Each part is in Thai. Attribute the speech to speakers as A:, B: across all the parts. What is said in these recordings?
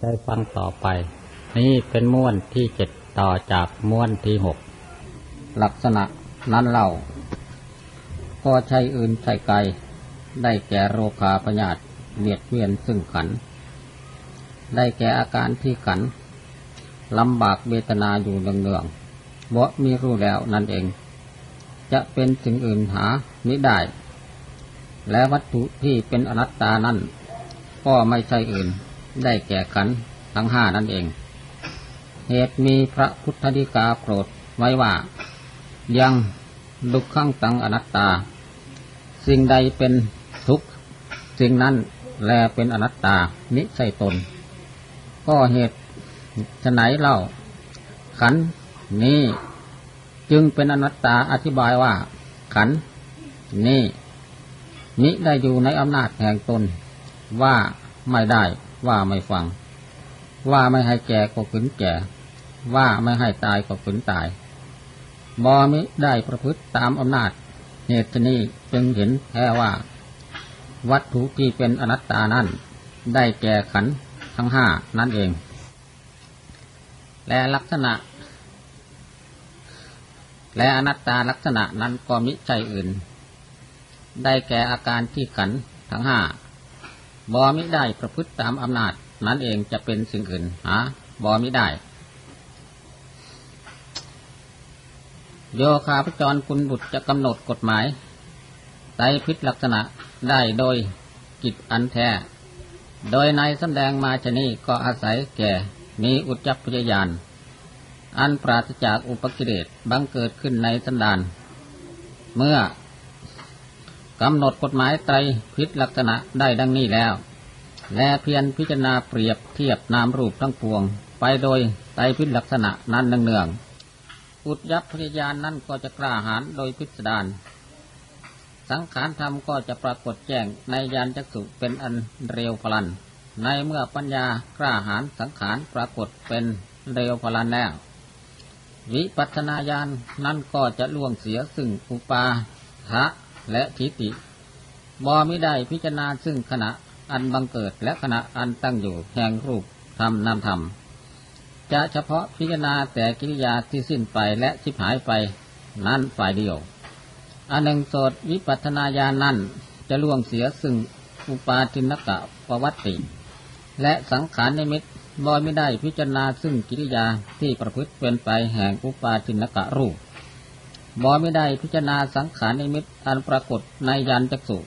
A: ได้ฟังต่อไป นี่เป็นม้วนที่เจ็ดต่อจากม้วนที่หกลักษณะนั้นเล่าก็ใช้อื่นใช้ไกลได้แก่โรคาพยาธิเวียดเวียนซึ่งขัน ได้แก่อาการที่ขันลำบากเวทนาอยู่เนืองๆบ่มีรู้แล้วนั่นเอง จะเป็นสิ่งอื่นหาไม่ได้ และวัตถุที่เป็นอนัตตานั้นก็ไม่ใช่อื่น ได้แก่ขันทั้งห้านั่นเอง เหตุมีพระพุทธดิกาโปรดไว้ว่า ยังดุขขังตังอนัตตา สิ่งใดเป็นทุกข์สิ่งนั้นแลเป็นอนัตตานิใช่ตน ก็เหตุฉไหนเล่า ขันนี้จึงเป็นอนัตตาอธิบายว่า ขันนี้มิได้อยู่ในอำนาจแห่งตนว่าไม่ได้ ว่าไม่ฟัง ว่าไม่ให้แก่ก็ขืนแก่ ว่าไม่ให้ตายก็ขืนตายบอมิได้ประพฤติตามอำนาจเหตุนี้จึงเห็นแท้ว่า วัตถุที่เป็นอนัตตานั้นได้แก่ขันทั้งห้านั่นเอง และลักษณะ และอนัตตาลักษณะนั้นก็มิใช่อื่น ได้แก่อาการที่ขันทั้งห้า บอมิได้ประพฤติตามอำนาจ นั้นเองจะเป็นสิ่งอื่นหาบอมิได้ โยคาพจรคุณบุตรจะกำหนดกฎหมายไตรพิษลักษณะได้โดยกิจอันแท้ โดยในสำแดงมาชนีก็อาศัยแก่มีอุจจพยายาน อันปราศจากอุปกิเลสบังเกิดขึ้นในสันดาน เมื่อ กำหนดกฎหมายไตรพิษลักษณะได้ดังนี้แล้ว และเพียรพิจารณาเปรียบเทียบนามรูปทั้งปวง ไปโดยไตรพิษลักษณะนั้นเนืองๆอุดยับพยายานนั่นก็จะกล้าหาญโดยพิสดารสังขารธรรมก็จะปรากฏแจ้งในยานจักสุเป็นอันเร็วพลัน ในเมื่อปัญญากล้าหาญสังขารปรากฏเป็นเร็วพลันแล้ว วิปัสนาญาณนั่นก็จะล่วงเสียซึ่งอุปาทะ และทิฏฐิบอไม่ได้พิจารณาซึ่งขณะอันบังเกิดและขณะอันตั้งอยู่แห่งรูปธรรมนามธรรม จะเฉพาะพิจารณาแต่กิริยาที่สิ้นไปและชิบหายไปนั้นฝ่ายเดียว อันหนึ่งโสดวิปัสนาญาณนั้นจะล่วงเสียซึ่งอุปาทินกะปวัตติ และสังขารนิมิตบอยไม่ได้พิจารณาซึ่งกิริยาที่ประพฤติเป็นไปแห่งอุปาทินกะรูป บอไม่ได้พิจารณาสังขารนิมิตอันปรากฏในยานจักสุ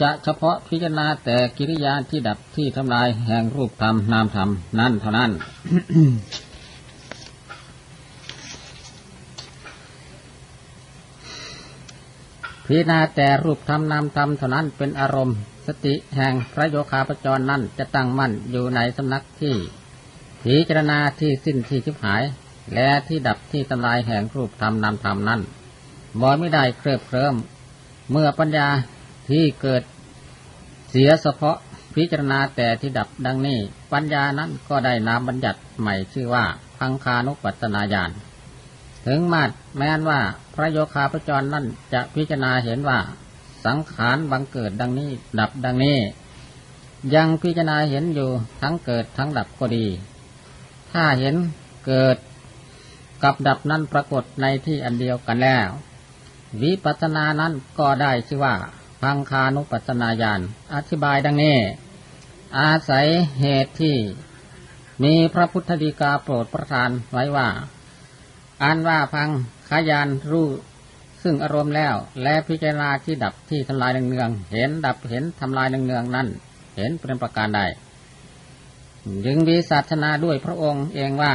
A: จะเฉพาะพิจารณาแต่กิริยาที่ดับที่ทำลายแห่งรูปธรรมนามธรรมนั่นเท่านั้น พิจารณาแต่รูปธรรมนามธรรมเท่านั้นเป็นอารมณ์ สติแห่งพระโยคาปจรนั้นจะตั้งมั่นอยู่ในสำนักที่พิจารณาที่สิ้นที่ชิบหาย และที่ดับที่ทำลายแห่งรูปธรรมนามธรรมนั้นบอไม่ได้เคลิบเคลิ้มเมื่อปัญญาที่เกิดเสียเฉพาะพิจารณาแต่ที่ดับดังนี้ ปัญญานั้นก็ได้นามบัญญัติใหม่ชื่อว่าพังคานุปัตนาญาณถึงมาดแม้นว่าพระโยคาพจรนั่นจะพิจารณาเห็นว่า สังขารบังเกิดดังนี้ ดับดังนี้ ยังพิจารณาเห็นอยู่ทั้งเกิดทั้งดับก็ดี ถ้าเห็นเกิด กับดับนั้นปรากฏในที่อันเดียวกันแล้ว วิปัสสนานั้นก็ได้ชื่อว่าพังคานุปัสสนาญาณอธิบายดังนี้ อาศัยเหตุที่ มีพระพุทธดีกาโปรดประทานไว้ว่า อันว่าพังขายานรู้ซึ่งอารมณ์แล้ว และพิจารณาที่ดับที่ทำลายเนืองเห็นดับเห็นทำลายเนืองนั้น เห็นเป็นประการใดยึงวิสัชนาด้วยพระองค์เองว่า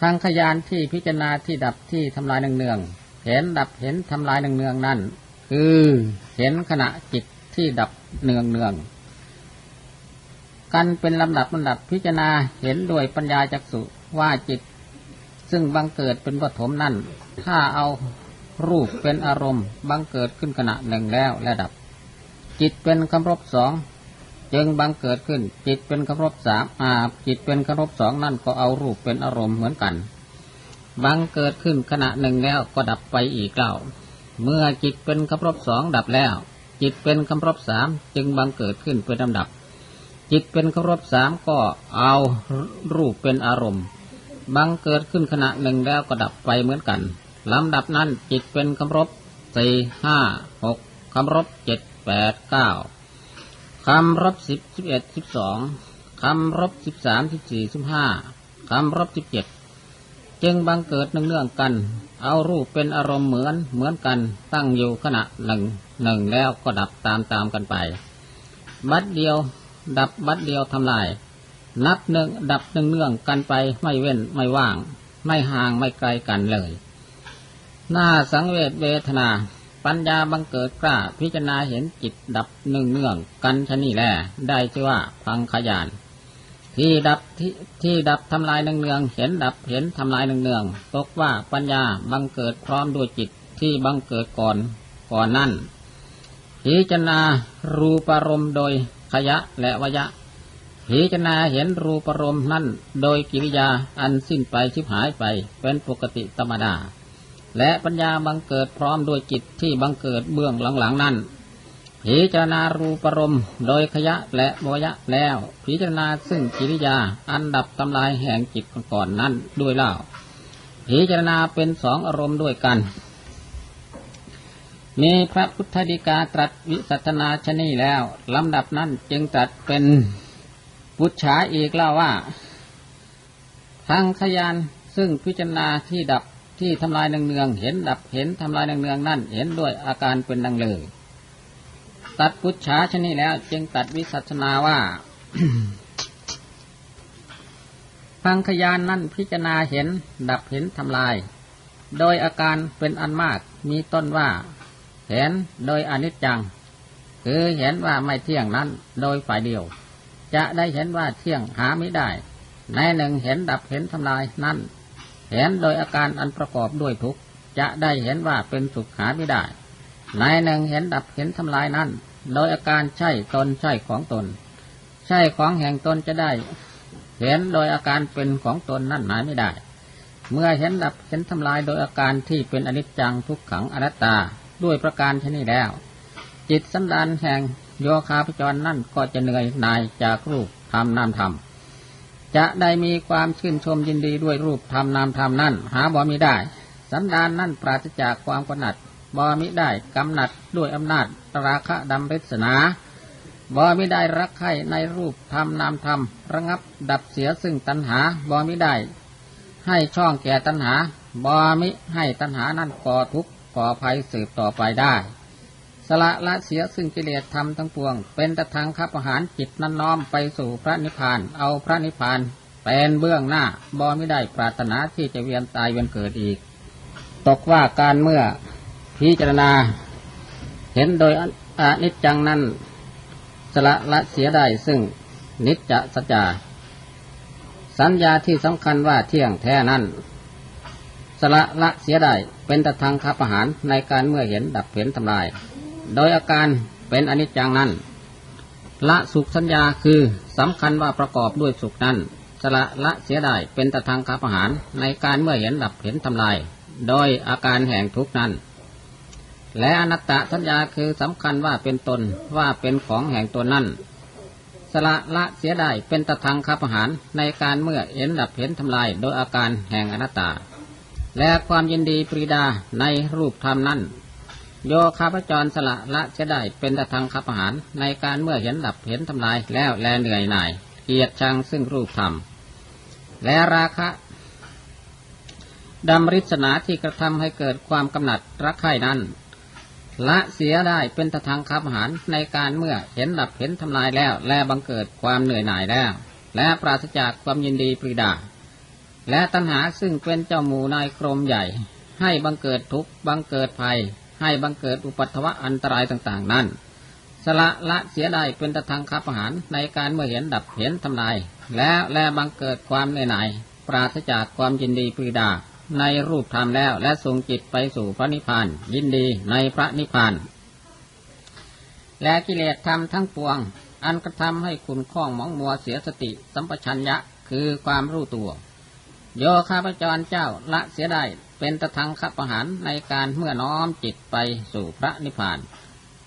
A: พังขยานที่พิจารณาที่ดับที่ทำลายเนืองๆเห็นดับเห็นทำลายเนืองๆนั่นคือเห็นขณะจิตที่ดับเนืองเนืองกันเป็นลำดับลำดับพิจารณาเห็นด้วยปัญญาจักสุว่าจิต ซึ่งบังเกิดเป็นปฐมนั่น ถ้าเอารูปเป็นอารมณ์บังเกิดขึ้นขณะหนึ่งแล้วและดับ จิตเป็นคำรบสอง จึงบังเกิดขึ้น จิตเป็นครบสามอาจิตเป็นครบสองนั่นก็เอารูปเป็นอารมณ์เหมือนกัน บังเกิดขึ้นขณะหนึ่งแล้วก็ดับไปอีกเล่าเมื่อจิตเป็นครบสองดับแล้ว จิตเป็นครบสามจึงบังเกิดขึ้นเป็นลำดับ จิตเป็นครบสามก็เอารูปเป็นอารมณ์ บังเกิดขึ้นขณะหนึ่งแล้วก็ดับไปเหมือนกันลำดับนั้นจิตเป็นคำรบสี่ห้าหกคำรบเจ็ดแปดเก้า คำรบสิบสิบเอ็ดสิบสองคำรบสิบสามสิบสี่สิบห้าคำรบสิบเจ็ดจึงบังเกิดเนื่องกัน เอารูปเป็นอารมณ์เหมือนเหมือนกันตั้งอยู่ขณะหนึ่งหนึ่งแล้วก็ดับตามตามกันไป บัดเดียวดับบัดเดียวทำลาย นับหนึ่งดับหนึ่งเนื่องกันไปไม่เว้นไม่ว่าง ไม่ห่างไม่ไกลกันเลย หน้าสังเวชเวทนา ปัญญาบังเกิดกล้าพิจารณาเห็นจิตดับหนึ่งเนื่องกันชนี่แหละได้ชื่อว่าพังขยาน ที่ดับที่ที่ดับทำลายเนืองๆเห็นดับเห็นทำลายเนืองๆตกว่าปัญญาบังเกิดพร้อมด้วยจิตที่บังเกิดก่อนก่อนนั่นพิจารณารูปารมณ์โดยขยะและวยะพิจารณาเห็นรูปารมณ์นั่นโดยกิริยาอันสิ้นไปชิบหายไปเป็นปกติธรรมดา และปัญญาบังเกิดพร้อมด้วยจิตที่บังเกิดเบื้องหลังๆนั้นพิจารณารูปรมโดยขยะและโมยะแล้ว พิจารณาซึ่งกิริยาอันดับทำลายแห่งจิตก่อนนั้นด้วยเล่าพิจารณาเป็นสองอารมณ์ด้วยกัน มีพระพุทธดีกาตรัสวิสัชนาชนีแล้วลำดับนั้นจึงตรัสเป็นพุทธาอีกเล่าว่าทางขยานซึ่งพิจารณาที่ดับ ที่ทำลายเนืองๆเห็นดับเห็นทำลายเนืองๆนั่นเห็นด้วยอาการเป็นดังเลยตัดพุทธาชนีแล้ว จึงตัดวิสัชนาว่าพังขยานนั่นพิจารณาเห็นดับเห็นทำลาย โดยอาการเป็นอันมากมีต้นว่า เห็นโดยอนิจจัง คือเห็นว่าไม่เที่ยงนั้นโดยฝ่ายเดียว จะได้เห็นว่าเที่ยงหาไม่ได้ ในหนึ่งเห็นดับเห็นทำลายนั่น เห็นโดยอาการอันประกอบด้วยทุกข์จะได้เห็นว่าเป็นสุขหาไม่ได้ในหนึ่งเห็นดับเห็นทำลายนั่นโดยอาการใช่ตนใช่ของตน ใช่ของแห่งตนจะได้ เห็นโดยอาการเป็นของตนนั่นหมายไม่ได้ เมื่อเห็นดับเห็นทำลายโดยอาการที่เป็นอนิจจังทุกขังอนัตตาด้วยประการชนี้แล้ว จิตสันดานแห่งโยคาพจรนั่นก็จะเหนื่อยนายจากรูปธรรมนามธรรม จะได้มีความชื่นชมยินดีด้วยรูปธรรมนามธรรมนั่นหาบ่มีได้ สันดานนั่นปราศจากความกำหนัดบ่มิได้กำหนัดด้วยอำนาจราคะดำริษนาบ่มิได้รักใคร่ในรูปธรรมนามธรรม ระงับดับเสียซึ่งตัณหาบ่มิได้ ให้ช่องแก่ตัณหาบ่มิให้ตัณหานั่นก่อทุกข์ก่อภัยสืบต่อไปได้ สละละเสียซึ่งกิเลสธรรมทั้งปวง เป็นตะทางขับอาหารจิตนั้นน้อมไปสู่พระนิพพาน เอาพระนิพพานเป็นเบื้องหน้าบ่ไม่ได้ปรารถนาที่จะเวียนตายเวียนเกิดอีก ตกว่าการเมื่อพิจารณา เห็นโดยอนิจจังนั้นสละละเสียได้ซึ่งนิจจะสัจจาสัญญาที่สำคัญว่าเที่ยงแท้นั้นสละละเสียได้เป็นตะทางคับอาหารในการเมื่อเห็นดับเห็นทำลาย โดยอาการเป็นอนิจจังนั้น ละสุขสัญญาคือสำคัญว่าประกอบด้วยสุขนั้นสละละเสียได้เป็นตะทางคับอาหารในการเมื่อเห็นดับเห็นทำลาย โดยอาการแห่งทุกนั้น และอนัตตสัญญาคือสำคัญว่าเป็นตนว่าเป็นของแห่งตนนั้นสละละเสียได้เป็นตะทางคับอาหารในการเมื่อเห็นดับเห็นทำลาย โดยอาการแห่งอนัตตา และความยินดีปรีดาในรูปธรรมนั้น โยคาพจรสละละเสียได้เป็นตะทางคับอาหารในการเมื่อเห็นดับเห็นทำลาย แล้วแลเหนื่อยหน่ายเกียรติชังซึ่งรูปธรรม และราคะดำริษนาที่กระทำให้เกิดความกำหนัดรักใคร่นั้น ละเสียได้เป็นตะทางคับอาหารในการเมื่อเห็นดับเห็นทำลายแล้ว และบังเกิดความเหนื่อยหน่ายแล้ว และปราศจากความยินดีปรีดา และตัณหาซึ่งเป็นเจ้าหมูนายกรมใหญ่ ให้บังเกิดทุกข์บังเกิดภัย ให้บังเกิดอุปัตถวะอันตรายต่างๆนั้นสละละเสียได้เป็นตะทางคับอาหารในการเมื่อเห็นดับเห็นทำลาย แล้วและบังเกิดความเหนื่อยหนปราศจากความยินดีปรีดา ในรูปธรรมแล้วและส่งจิตไปสู่พระนิพพาน ยินดีในพระนิพพาน และกิเลสธรรมทั้งปวง อันกระทำให้คุณข้องหมองมัวเสียสติ สัมปชัญญะคือความรู้ตัว โยคาพจรเจ้าละเสียได้ เป็นตะทังคับปอาหารในการเมื่อน้อมจิตไปสู่พระนิพพาน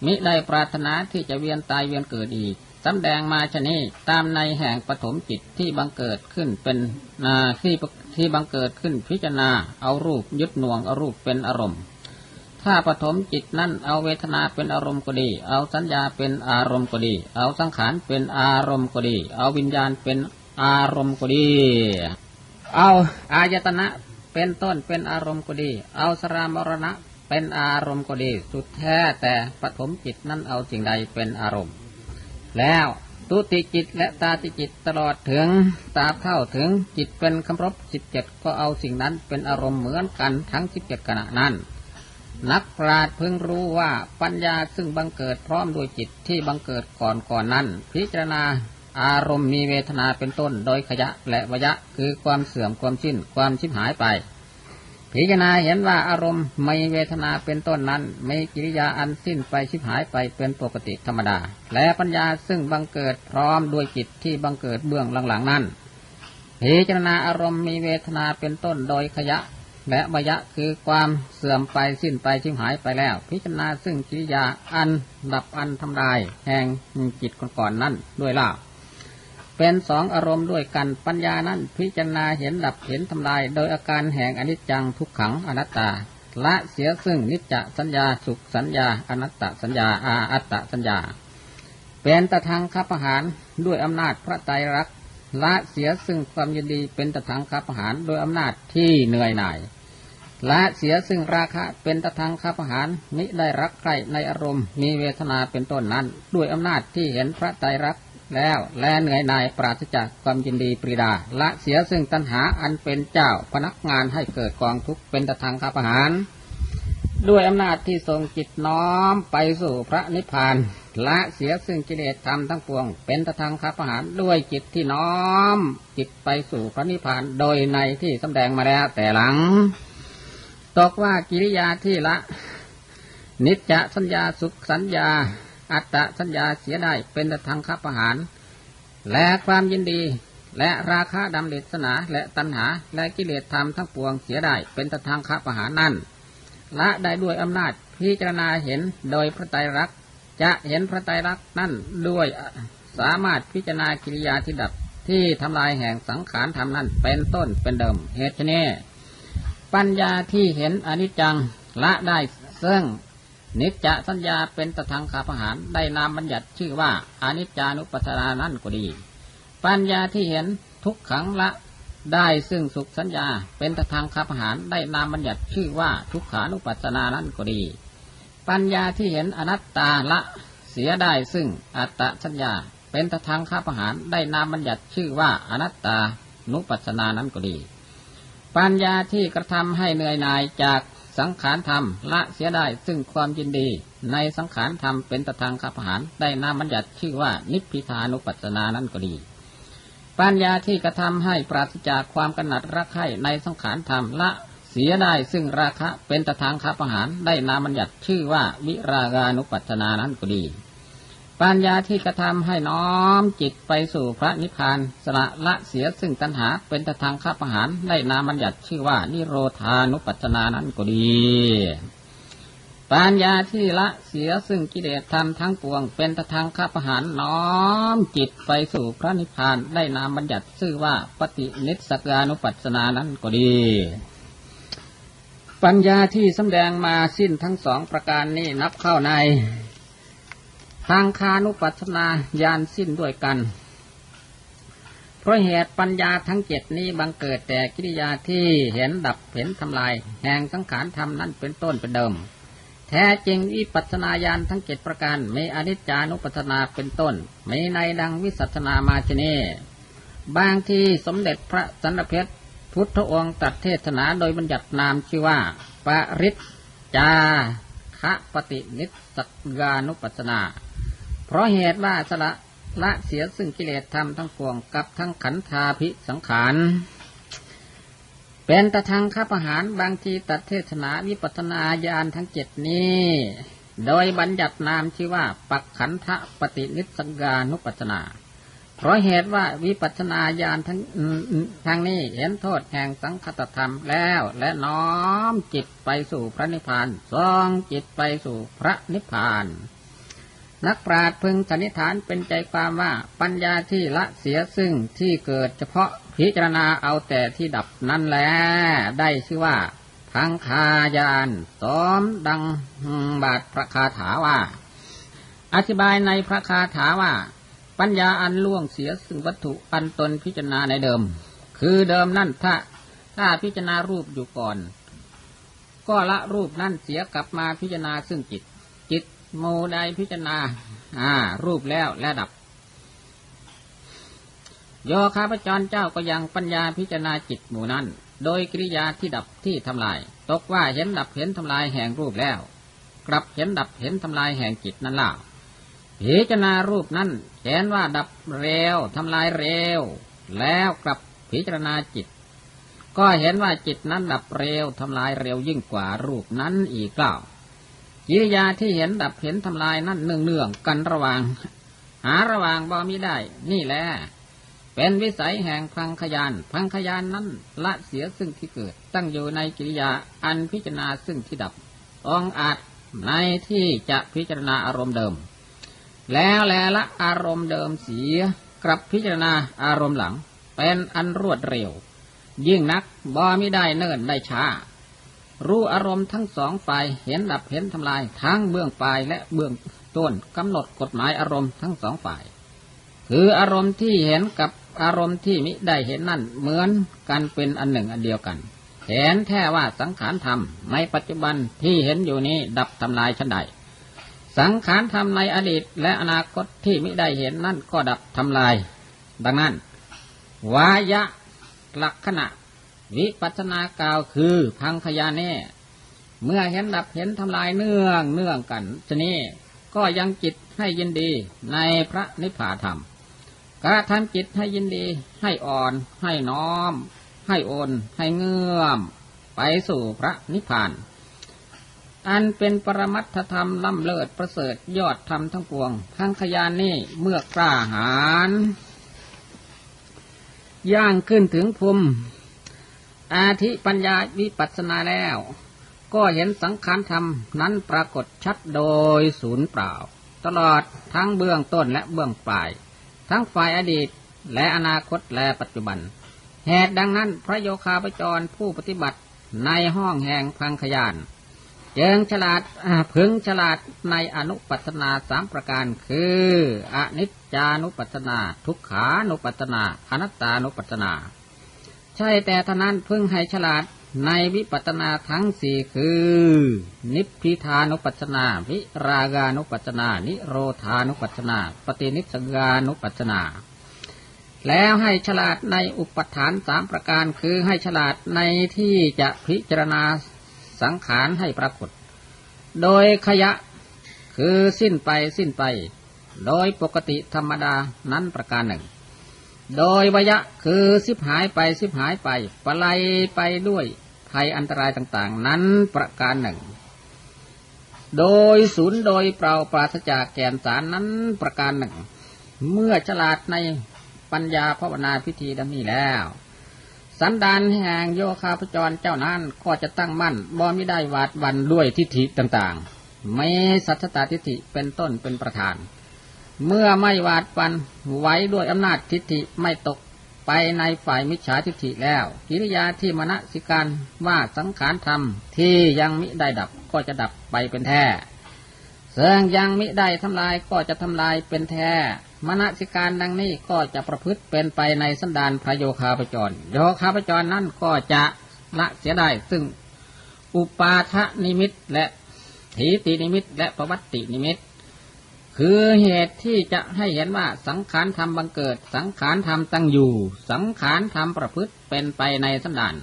A: มิได้ปรารถนาที่จะเวียนตายเวียนเกิดอีกสำแดงมาชนีตามในแห่งปฐมจิตที่บังเกิดขึ้นเป็นนาที่ที่บังเกิดขึ้นพิจารณาเอารูปยึดหน่วงเอารูปเป็นอารมณ์ ถ้าปฐมจิตนั้นเอาเวทนาเป็นอารมณ์ก็ดี เอาสัญญาเป็นอารมณ์ก็ดี เอาสังขารเป็นอารมณ์ก็ดี เอาวิญญาณเป็นอารมณ์ก็ดี เอาอายตนะ เป็นต้นเป็นอารมณ์ก็ดี เอาสรามรณะเป็นอารมณ์ก็ดี สุดแท้แต่ปฐมจิตนั้นเอาสิ่งใดเป็นอารมณ์ แล้วตุติจิตและตาติจิตตลอดถึงตาเท่าถึงจิตเป็นคำรบสิบเจ็ดก็เอาสิ่งนั้นเป็นอารมณ์เหมือนกันทั้งสิบเจ็ดขณะนั้น นักปราชญ์เพิ่งรู้ว่าปัญญาซึ่งบังเกิดพร้อมด้วยจิตที่บังเกิดก่อนก่อนนั้น พิจารณา อารมณ์มีเวทนาเป็นต้นโดยขยะและวยะคือความเสื่อมความสิ้นความชิบหายไป พิจารณาเห็นว่าอารมณ์ไม่เวทนาเป็นต้นนั้นไม่กิริยาอันสิ้นไปชิบหายไปเป็นปกติธรรมดา และปัญญาซึ่งบังเกิดพร้อมด้วยจิตที่บังเกิดเบื้องหลังๆนั้นพิจารณาอารมณ์มีเวทนาเป็นต้นโดยขยะและวยะคือความเสื่อมไปสิ้นไปชิบหายไปแล้ว พิจารณาซึ่งกิริยาอันดับอันทำลาย แห่งจิตก่อนนั้นด้วยล่า เป็นสองอารมณ์ด้วยกันปัญญานั้นพิจารณาเห็นดับเห็นทำลาย โดยอาการแห่งอนิจจังทุกขังอนัตตา ละเสียซึ่งนิจจสัญญาสุขสัญญา อนัตตสัญญาอาอัตตสัญญา เป็นตะทางคับประหารด้วยอำนาจพระไตรลักละเสียซึ่งความยินดีเป็นตะทางคับประหารโดยอำนาจที่เหนื่อยหน่ายละเสียซึ่งราคะเป็นตะทางคับประหารมิได้รักใครในอารมณ์ มีเวทนาเป็นต้นนั้น ด้วยอำนาจที่เห็นพระไตรลักษ แล้วและเหนื่อยหน่ายปราศจากความยินดีปรีดา ละเสียซึ่งตัณหาอันเป็นเจ้าพนักงานให้เกิดกองทุกข์เป็นตะทางคับประหาร ด้วยอำนาจที่ทรงจิตน้อมไปสู่พระนิพพานละเสียซึ่งกิเลสธรรมทั้งปวง เป็นตะทางคับประหารด้วยจิตที่น้อม จิตไปสู่พระนิพพานโดยในที่สำแดงมาแล้วแต่หลัง ตกว่ากิริยาที่ละ นิจจสัญญาสุขสัญญา อัตตสัญญาเสียได้เป็นตทางคับประหาร และความยินดี และราคะดำเดชนาและตัณหา และกิเลสธรรมทั้งปวงเสียได้เป็นตทางคับประหารนั่นละได้ด้วยอำนาจพิจารณาเห็นโดยพระไตรลักษณ์จะเห็นพระไตรลักษณ์นั่นด้วยสามารถพิจารณากิริยาที่ดับที่ทำลายแห่งสังขารธรรมนั้นเป็นต้นเป็นเดิมเหตุนี้ปัญญาที่เห็นอนิจจังละได้ซึ่ง นิจจสัญญาเป็นตทางคาประหารได้นามบัญญัติชื่อว่าอนิจจานุปัฏฐานั่นก็ดี ปัญญาที่เห็นทุกขังละได้ซึ่งสุขสัญญาเป็นตทางคาประหารได้นามบัญญัติชื่อว่าทุกขานุปัฏฐานั่นก็ดี ปัญญาที่เห็นอนัตตาละเสียได้ซึ่งอัตตสัญญา เป็นตทางคาประหารได้นามบัญญัติชื่อว่าอนัตตานุปัฏฐานานั้นก็ดี ปัญญาที่กระทำให้เหนื่อยหน่ายจาก สังขารธรรมละเสียได้ซึ่งความยินดี ในสังขารธรรมเป็นตทางคาประหานได้นามบัญญัติชื่อว่านิพพิทานุปัฏฐานานั้นก็ดี ปัญญาที่กระทำให้ปราศจากความกำหนัดรักใคร่ในสังขารธรรมละเสียได้ซึ่งราคะเป็นตทางคาประหานได้นามบัญญัติชื่อว่าวิรากานุปัฏฐานานั้นก็ดี ปัญญาที่กระทำให้น้อมจิตไปสู่พระนิพพานสละละเสียซึ่งตัณหาเป็นตทางคาประหารได้นามัญญัติชื่อว่านิโรธานุปัฏฐนานั้นก็ดี ปัญญาที่ละเสียซึ่งกิเลสธรรมทั้งปวง เป็นตทางคาประหารน้อมจิตไปสู่พระนิพพานได้นามัญญัติชื่อว่าปฏินิสกานุปัฏฐนานั้นก็ดีปัญญาที่สำแดงมาสิ้นทั้งสองประการนี้นับเข้าใน ทางคานุปัฏนาญาณสิ้นด้วยกัน เพราะเหตุปัญญาทั้งเจ็ดนี้บังเกิดแต่กิริยาที่เห็นดับเห็นทำลาย แห่งสังขารธรรมนั้นเป็นต้นเป็นเดิม แท้จริงวิปัสนาญาณทั้งเจ็ดประการมีอนิจจานุปัฏนาเป็นต้นมีในดังวิสัชนามาชเนบางที่สมเด็จพระสันเพชรพุทธองค์ตรัดเทศนาโดยบัญญัตินามชื่อว่า ปริจจาคะปฏินิสกานุปัสนา เพราะเหตุว่าสละละเสียซึ่งกิเลสธรรมทั้งปวงกับทั้งขันธาภิสังขาร เป็นตะทางข้าประหารบางทีตัดเทศนาวิปัสนาญาณทั้งเจ็ดนี้ โดยบัญญัตินามชื่อว่า ปักขันธปฏินิสกานุปัสนา เพราะเหตุว่าวิปัสนาญาณทั้งทางนี้เห็นโทษแห่งสังคตธรรมแล้วและน้อมจิตไปสู่พระนิพพานทรงจิตไปสู่พระนิพพาน นักปราชญ์พึงสันนิษฐานเป็นใจความว่าปัญญาที่ละเสียซึ่งที่เกิดเฉพาะพิจารณาเอาแต่ที่ดับนั้นแหละได้ชื่อว่าพังคายานซ้อมดังบาทพระคาถาว่า อธิบายในพระคาถาว่า ปัญญาอันล่วงเสียซึ่งวัตถุอันตนพิจารณาในเดิม คือเดิมนั่นถ้าถ้าพิจารณารูปอยู่ก่อน ก็ละรูปนั่นเสียกลับมาพิจารณาซึ่งจิต โมใดพิจารณา อ่า รูปแล้วและดับ โยคาพจรเจ้าก็ยังปัญญาพิจารณาจิตหมู่นั้น โดยกิริยาที่ดับที่ทำลาย ตกว่าเห็นดับเห็นทำลายแห่งรูปแล้ว กลับเห็นดับเห็นทำลายแห่งจิตนั่นล่ะพิจารณารูปนั้นเห็นว่าดับเร็วทำลายเร็ว แล้วกลับพิจารณาจิต ก็เห็นว่าจิตนั้นดับเร็วทำลายเร็วยิ่งกว่ารูปนั้นอีกเล่า กิริยาที่เห็นดับเห็นทำลายนั่นเนืองๆกันระว่าง หาระว่างบ่มีได้ นี่แหละเป็นวิสัยแห่งพังขยาน พังขยานนั้นละเสียซึ่งที่เกิด ตั้งอยู่ในกิริยาอันพิจารณาซึ่งที่ดับ องอาจในที่จะพิจารณาอารมณ์เดิม แล้วแลละอารมณ์เดิมเสียกลับพิจารณาอารมณ์หลัง เป็นอันรวดเร็ว ยิ่งนักบ่มิได้เนิ่นได้ช้า รู้อารมณ์ทั้งสองฝ่ายเห็นดับเห็นทำลายทั้งเบื้องปลายและเบื้องต้นกำหนดกฎหมายอารมณ์ทั้งสองฝ่าย คืออารมณ์ที่เห็นกับอารมณ์ที่มิได้เห็นนั่นเหมือนกันเป็นอันหนึ่งอันเดียวกันเห็นแท้ว่าสังขารธรรมในปัจจุบันที่เห็นอยู่นี้ดับทำลายชั้นใด สังขารธรรมในอดีตและอนาคตที่มิได้เห็นนั่นก็ดับทำลาย ดังนั้น วายะลักษณะ วิปัสนากาวคือพังขยาเน่ เมื่อเห็นดับเห็นทำลายเนื่องเนื่องกันชนี้ก็ยังจิตให้ยินดีในพระนิพพานธรรมกระทำจิตให้ยินดี ให้อ่อน ให้น้อม ให้โอนให้เงื่อม ไปสู่พระนิพพาน อันเป็นปรมัตถธรรมล้ำเลิศประเสริฐยอดธรรมทั้งปวงพังขยานนี่เมื่อกล้าหาญย่างขึ้นถึงภูมิ อาทิปัญญาวิปัสนาแล้ว ก็เห็นสังขารธรรมนั้นปรากฏชัดโดยศูนย์เปล่า ตลอดทั้งเบื้องต้นและเบื้องปลาย ทั้งฝ่ายอดีตและอนาคตและปัจจุบัน เหตุดังนั้นพระโยคาปจรผู้ปฏิบัติในห้องแห่งพังขยานเจิงฉลาดพึงฉลาดในอนุปัสนาสามประการคืออนิจจานุปัสนา ทุกขานุปัสนา อนัตตานุปัสนา ใช่แต่ท่านั้นพิ่งให้ฉลาดในวิปัตนาทั้งสี่คือ นิพพิทานุปัสนา วิรากานุปัสนา นิโรธานุปัสนา ปฏินิสกานุปัสนา แล้วให้ฉลาดในอุปทานสามประการคือให้ฉลาดในที่จะพิจารณาสังขารให้ปรากฏ โดยขยะคือสิ้นไปสิ้นไป โดยปกติธรรมดานั้นประการหนึ่ง โดยวยะคือสิบหายไปสิบหายไปปลายไปด้วยภัยอันตรายต่างๆ นั้นประการหนึ่ง โดยศูนย์โดยเปล่าปราศจากแกนสารนั้นประการหนึ่ง เมื่อฉลาดในปัญญาภาวนาพิธีดังนี้แล้ว สันดานแห่งโยคาพจรเจ้านั้นก็จะตั้งมั่นบ่ไม่ได้วาดวันด้วยทิฏฐิต่างๆไม่สัจตาทิฏฐิเป็นต้นเป็นประธาน เมื่อไม่หวาดปันไว้ด้วยอำนาจทิฏฐิไม่ตกไปในฝ่ายมิจฉาทิฏฐิแล้ว กิริยาที่มณสิการว่าสังขารธรรมที่ยังมิได้ดับก็จะดับไปเป็นแท้เสื่องยังมิได้ทำลายก็จะทำลายเป็นแท้มณสิการดังนี้ก็จะประพฤติเป็นไปในสันดานพระโยคาปจร โยคาปจรนั่นก็จะละเสียได้ซึ่งอุปาทนิมิตและถีตินิมิตและประวัตินิมิต คือเหตุที่จะให้เห็นว่าสังขารธรรมบังเกิด สังขารธรรมตั้งอยู่ สังขารธรรมประพฤติเป็นไปในสันดาน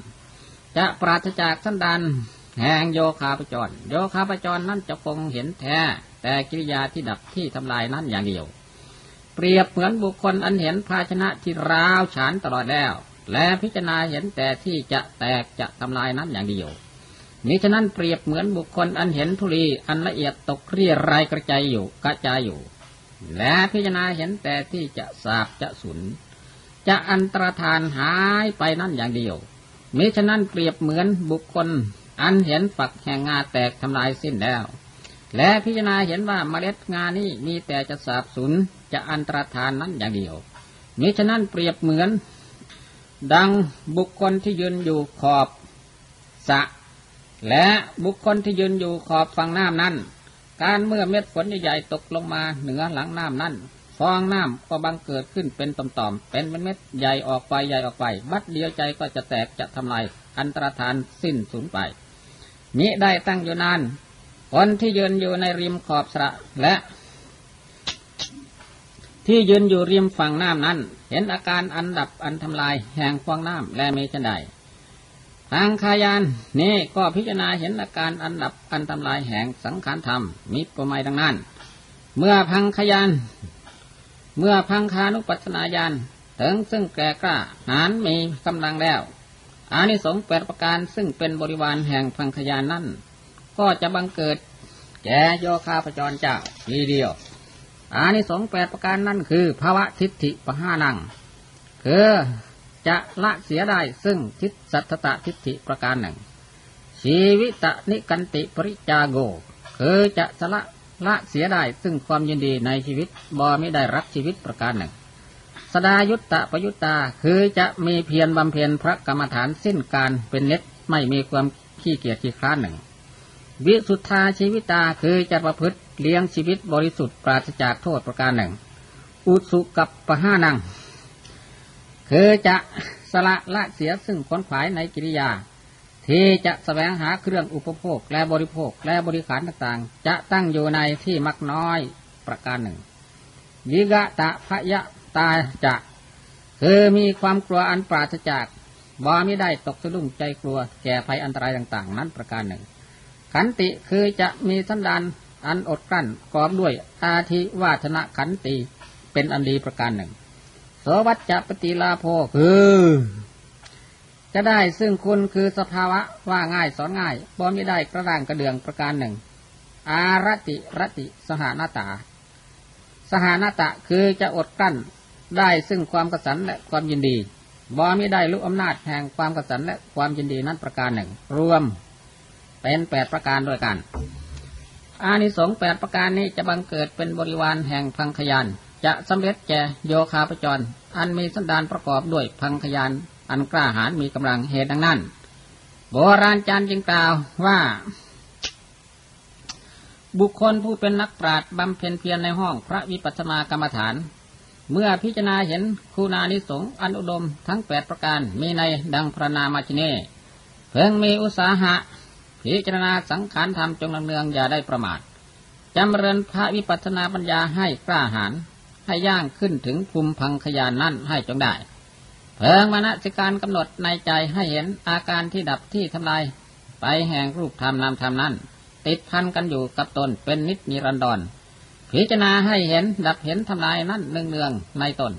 A: จะปราศจากสันดานแห่งโยคาปจร โยคาปจรนั้นจะคงเห็นแท้ แต่กิริยาที่ดับที่ทำลายนั้นอย่างเดียว เปรียบเหมือนบุคคลอันเห็นภาชนะที่ร้าวฉานตลอดแล้ว และพิจารณาเห็นแต่ที่จะแตกจะทำลายนั้นอย่างเดียว มิฉะนั้นเปรียบเหมือนบุคคลอันเห็นธุลีอันละเอียดตกเรียรายกระจายอยู่กระจายอยู่ และพิจารณาเห็นแต่ที่จะสาบจะสุน จะอันตรธานหายไปนั่นอย่างเดียวมิฉะนั้นเปรียบเหมือนบุคคล อันเห็นฝักแห่งงาแตกทำลายสิ้นแล้ว และพิจารณาเห็นว่าเมล็ดงานี้มีแต่จะสาบสูญจะอันตรธานนั้นอย่างเดียวมิฉะนั้นเปรียบเหมือน ดังบุคคลที่ยืนอยู่ขอบสะ และบุคคลที่ยืนอยู่ขอบฝั่งน้ำนั้น การเมื่อเม็ดฝนใหญ่ๆตกลงมาเหนือหลังน้ำนั้นฟองน้ำก็บังเกิดขึ้นเป็นต่อมๆเป็นเม็ดใหญ่ออกไปใหญ่ออกไป บัดเดียวใจก็จะแตกจะทำลายอันตรธานสิ้นสูญไปมิได้ตั้งอยู่นานคนที่ยืนอยู่ในริมขอบสระและ ที่ยืนอยู่ริมฝั่งน้ำนั้น เห็นอาการอันดับอันทำลายแห่งฟองน้ำและมีชันใด ทางคายานนี่ก็พิจารณาเห็นอาการอันดับอันทำลายแห่งสังขารธรรมมิประไมดังนั้น เมื่อพังขยาน เมื่อพังคานุปัสนาญาณถึงซึ่งแก่กล้าหานมีกำลังแล้วอานิสงส์แปดประการซึ่งเป็นบริวารแห่งพังขยานนั้นก็จะบังเกิดแก่โยคาพจรเจ้าทีเดียวอานิสงส์แปดประการนั่นคือภาวะทิฏฐิปหานัง คือ จะละเสียได้ซึ่งทิฏสัตตะทิฏฐิประการหนึ่ง ชีวิตะนิกันติปริจาโกคือจะสละละเสียได้ซึ่งความยินดีในชีวิตบ่ไม่ได้รักชีวิตประการหนึ่ง สดายุตตะปยุตตาคือจะมีเพียรบำเพ็ญพระกรรมฐานสิ้นการเป็นเน็ตไม่มีความขี้เกียจขี้คร้านหนึ่ง วิสุทธาชีวิตาคือจะประพฤติเลี้ยงชีวิตบริสุทธิ์ปราศจากโทษประการหนึ่ง อุสุกับปะห้านัง คือจะสละละเสียซึ่งขนขวายในกิริยา ที่จะสแสวงหาเครื่องอุปโภคและบริโภคและบริขารต่างๆ จะตั้งอยู่ในที่มักน้อยประการหนึ่งยิกะตะพยะตาจะคือมีความกลัวอันปราศจากบ่ไม่ได้ตกสะดุ้งใจกลัวแก่ภัยอันตรายต่าง ๆ นั้นประการหนึ่ง ขันติคือจะมีสันดานอันอดกลั้นกอบด้วยอาทิวาธนะขันติเป็นอันดีประการหนึ่ง วัจจะปฏิลาโภคือจะได้ซึ่งคุณคือสภาวะว่าง่ายสอนง่ายบ่ไม่ได้กระด้างกระเดืองประการหนึ่ง อารติรติสหานาตา สหานาตะคือจะอดกลั้นได้ซึ่งความกระสันและความยินดีบ่ม่ได้ลุกอำนาจแห่งความกระสันและความยินดีนั้นประการหนึ่ง รวมเป็นแปดประการด้วยกัน อานิสงส์แปดประการนี้จะบังเกิดเป็นบริวารแห่งพังขยาน จะสำเร็จแก่โยคาปจร อันมีสันดานประกอบด้วยพังขยาน อันกล้าหาญมีกำลังเหตุดังนั้น โบราณจารย์จึงกล่าวว่า บุคคลผู้เป็นนักปราชญ์บำเพ็ญเพียรในห้องพระวิปัสสนากรรมฐาน เมื่อพิจารณาเห็นคุณานิสงอันอุดมทั้งแปดประการมีในดังพระนามาชิเนเพิ่งมีอุตสาหะ พิจารณาสังขารธรรมจงเนืองอย่าได้ประมาทจำเริญพระวิปัสนาปัญญาให้กล้าหาญ ให้ย่างขึ้นถึงภูมิพังขยานนั่นให้จงได้ เพิงมณสิการกำหนดในใจให้เห็นอาการที่ดับที่ทำลาย ไปแห่งรูปธรรมนามธรรมนั้น ติดพันกันอยู่กับตนเป็นนิจนิรันดร พิจารณาให้เห็นดับเห็นทำลายนั่นเนืองๆในตน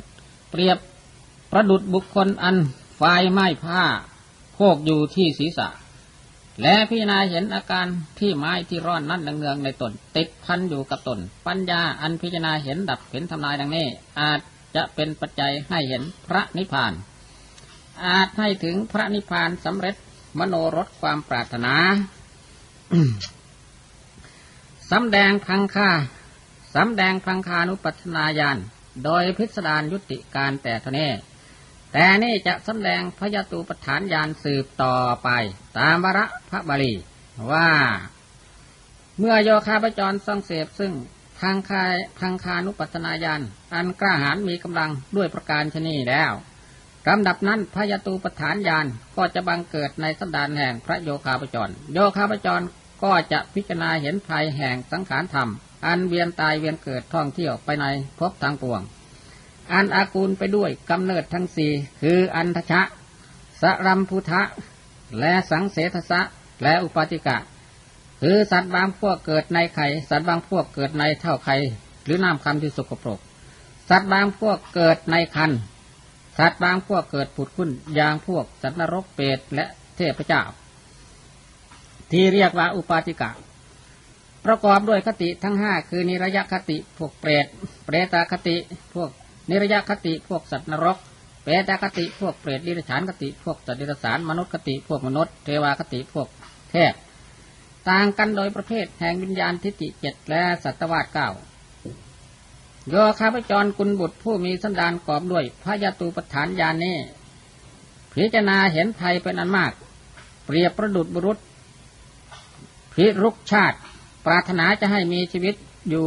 A: เปรียบประดุดบุคคลอันไฟไหม้ผ้าโคกอยู่ที่ศีรษะ และพิจารณาเห็นอาการที่ไม้ที่ร้อนนั่นเนืองในตน ติดพันอยู่กับตน ปัญญาอันพิจารณาเห็นดับเห็นทำลายดังนี้ อาจจะเป็นปัจจัยให้เห็นพระนิพพาน อาจให้ถึงพระนิพพานสำเร็จมโนรสความปรารถนาสำแดงพังคาสำแดงพังคานุปัชนาญาณโดยพิสดารยุติการแต่ทนี้ แต่นี่จะสำแดงพยตูปฐานยานสืบต่อไป ตามวระพระบาลีว่า เมื่อโยคาปจรทรงเสพซึ่งทางคายทางคานุปัตนาญาณอันกล้าหาญมีกำลังด้วยประการชนีแล้วลำดับนั้นพยตูปฐานญาณก็จะบังเกิดในสันดานแห่งพระโยคาปจร โยคาปจรก็จะพิจารณาเห็นภัยแห่งสังขารธรรม อันเวียนตายเวียนเกิดท่องเที่ยวไปในภพทางปวง อันอากูลไปด้วยกำเนิดทั้งสี่คืออันทชะ สรัมพุทะ และสังเสทสะ และอุปาติกะ คือสัตว์บางพวกเกิดในไข่ สัตว์บางพวกเกิดในเท่าไข่ หรือน้ำคำที่สกปรก สัตว์บางพวกเกิดในคัน สัตว์บางพวกเกิดผุดขึ้นอย่างพวก สัตว์นรกเปรตและเทพเจ้า ที่เรียกว่าอุปาติกะประกอบด้วยคติทั้งห้าคือนิรยคติพวกเปรต เปรตคติ พวก นิรยคติพวกสัตว์นรกเปรตคติพวกเปรตดิรฉานคติพวกสัตว์ดิรสารมนุษย์คติพวกมนุษย์เทวาคติพวกเทพต่างกันโดยประเภทแห่งวิญญาณทิฏฐิเจ็ดและสัตวาสเก้าโยคาพจรกุลบุตรผู้มีสันดานกรอบด้วยพระยาตูปฐานญาณนี้พิจารณาเห็นภัยเป็นอันมาก เปรียบประดุดบุรุษพิรุกชาติ ปรารถนาจะให้มีชีวิตอยู่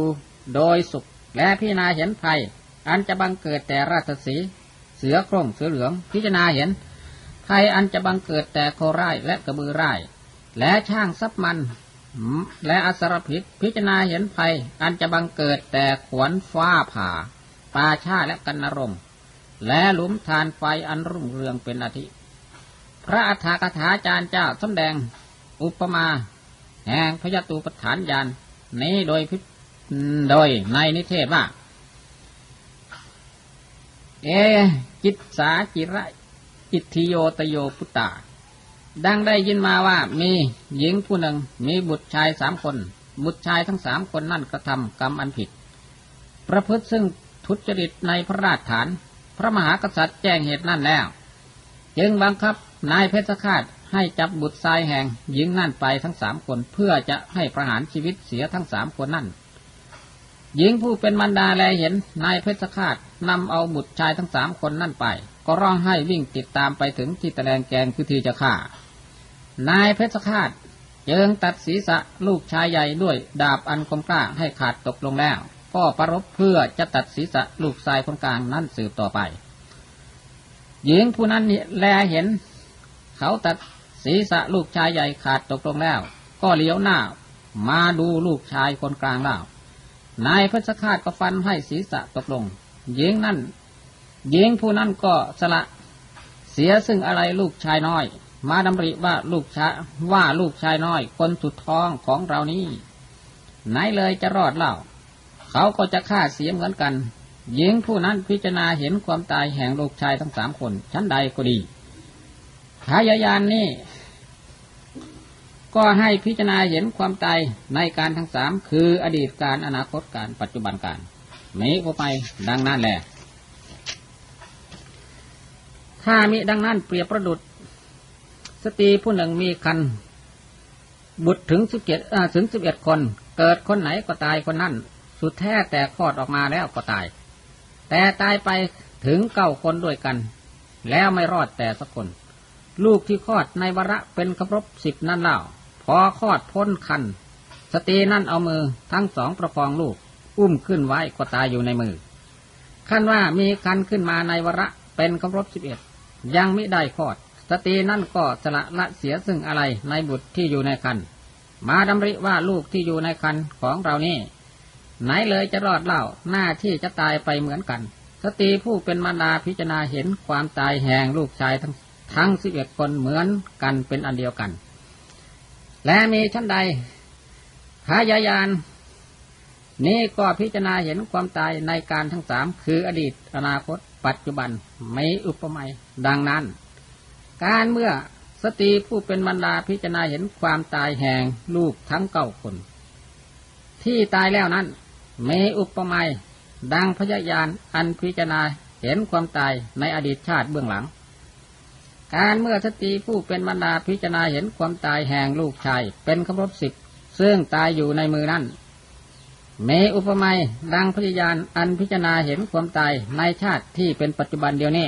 A: โดยสุข และพิจารณาเห็นภัย อันจะบังเกิดแต่ราชสี เสือโคร่งเสือเหลือง พิจารณาเห็นภัยอันจะบังเกิดแต่โคร่ายและกระบือไร่ และช่างซับมัน และอสรพิษพิจารณาเห็นภัย อันจะบังเกิดแต่ขวนฟ้าผ่าปาชาและกันนรงและหลุมทานไฟอันรุ่งเรืองเป็นอาทิ พระอัฏฐกถาจารย์เจ้าสำแดง อุปมา แห่งพยตูปฐานยานนี้โดยพิโดยในนิเทศว่า เอ จิตสาจิระอิทธิโยตโยพุตตา ดังได้ยินมาว่ามีหญิงผู้หนึ่งมีบุตรชายสามคน บุตรชายทั้งสามคนนั่นกระทำกรรมอันผิด ประพฤติซึ่งทุจริตในพระราชฐาน พระมหากษัตริย์แจ้งเหตุนั่นแล้ว จึงบังคับนายเพชรฆาตให้จับบุตรชายแห่งหญิงนั่นไปทั้งสามคนเพื่อจะให้ประหารชีวิตเสียทั้งสามคนนั่น หญิงผู้เป็นมันดาแลเห็นนายเพชรฆาตนำเอาบุตรชายทั้งสามคนนั่นไป ก็ร้องให้วิ่งติดตามไปถึงที่ตะแลงแกงคือที่จะฆ่านายเพชรฆาตจึงตัดศีรษะลูกชายใหญ่ด้วยดาบอันคมกล้าให้ขาดตกลงแล้ว ก็ประรบเพื่อจะตัดศีรษะลูกชายคนกลางนั้นสืบต่อไป หญิงผู้นั้นแลเห็น เขาตัดศีรษะลูกชายใหญ่ขาดตกลงแล้ว ก็เลี้ยวหน้ามาดูลูกชายคนกลางแล้ว นายเพชรฆาตก็ฟันให้ศีรษะตกลงหญิงนั่นหญิงผู้นั้นก็สละ เสียซึ่งอะไรลูกชายน้อย มาดำริว่าลูกชายว่าลูกชายน้อย คนสุดท้องของเรานี้ไหนเลยจะรอดเล่า เขาก็จะฆ่าเสียเหมือนกันหญิงผู้นั้นพิจารณาเห็นความตายแห่งลูกชายทั้งสามคน ชั้นใดก็ดีพายายานนี่ ก็ให้พิจารณาเห็นความตายในการทั้งสามคืออดีตการอนาคตการปัจจุบันการมีก็ไปดังนั้นแหละ ถ้ามิดังนั้นเปรียบประดุดสตรีผู้หนึ่งมีคันบุตรถึงสิบเจ็ดถึงสิบเอ็ดคน เกิดคนไหนก็ตายคนนั้น สุดแท้แต่คลอดออกมาแล้วก็ตาย แต่ตายไปถึงเก้าคนด้วยกัน แล้วไม่รอดแต่สักคน ลูกที่คลอดในวระเป็นครบสิบนั่นเล่า พอคลอดพ้นคันสตรีนั่นเอามือทั้งสองประคองลูก อุ้มขึ้นไว้ก็ตายอยู่ในมือขั้นว่ามีคันขึ้นมาในวระเป็นครบสิบเอ็ดยังไม่ได้คลอด สตรีนั่นก็สละละเสียซึ่งอะไรในบุตรที่อยู่ในคันมาดำริว่าลูกที่อยู่ในคันของเรานี่ ไหนเลยจะรอดเล่าหน้าที่จะตายไปเหมือนกัน สตรีผู้เป็นมารดาพิจารณาเห็นความตายแห่งลูกชายทั้งทั้งสิบเอ็ดคนเหมือนกันเป็นอันเดียวกัน และมีชั้นใดพายายาน นี้ก็พิจารณาเห็นความตายในการทั้งสามคืออดีตอนาคต ปัจจุบันไม่อุปมาดังนั้น การเมื่อสตรีผู้เป็นบรรดาพิจารณาเห็นความตายแห่งลูกทั้งเก้าคน ที่ตายแล้วนั้นเมอุปมาดังพยายานอันพิจารณาเห็นความตายในอดีตชาติเบื้องหลัง การเมื่อสตรีผู้เป็นบรรดาพิจารณาเห็นความตายแห่งลูกชาย เป็นครบสิบซึ่งตายอยู่ในมือนั้นเมอุปมาดังพยายานอันพิจารณาเห็นความตายในชาติที่เป็นปัจจุบันเดียวนี้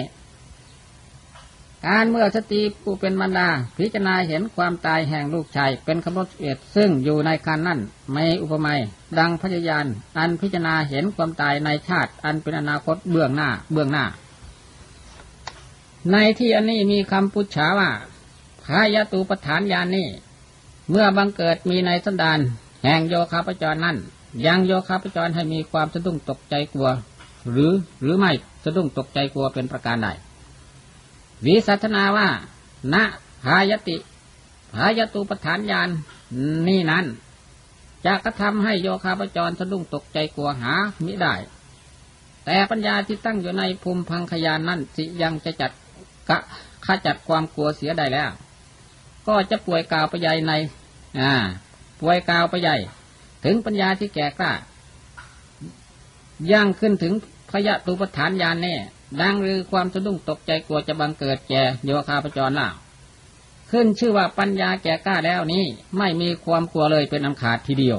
A: การเมื่อสติผู้เป็นบรรดาพิจารณาเห็นความตายแห่งลูกชายเป็นคำรถเอ็ดซึ่งอยู่ในคันนั่นไม่อุปมาดังพยานอันพิจารณาเห็นความตายในชาติอันเป็นอนาคตเบื้องหน้าเบื้องหน้า ในที่อันนี้มีคำพุทธาว่าพายตูปฐานยานนี้ เมื่อบังเกิดมีในสันดานแห่งโยคาปจรนั่น ยังโยคาปจรให้มีความสะดุ้งตกใจกลัว หรือหรือไม่สะดุ้งตกใจกลัวเป็นประการใดวิสัชนาว่าณพายติพายตุปฐานญาณนี่นั้นจะกระทำให้โยคาปจรสะดุ้งตกใจกลัวหามิได้ แต่ปัญญาที่ตั้งอยู่ในภูมิพังขยานนั่นสิยังจะจัด กะขจัดความกลัวเสียได้แล้ว ก็จะป่วยกาวไปใหญ่ใน อ่า ป่วยกาวไปใหญ่ ถึงปัญญาที่แก่กล้าย่างขึ้นถึงพยะตุปฐานญาณแน่ดังหรือความสะดุ้งตกใจกลัวจะบังเกิดแก่โยคาพจรล่าขึ้นชื่อว่าปัญญาแก่กล้าแล้วนี้ ไม่มีความกลัวเลยเป็นอันขาดทีเดียว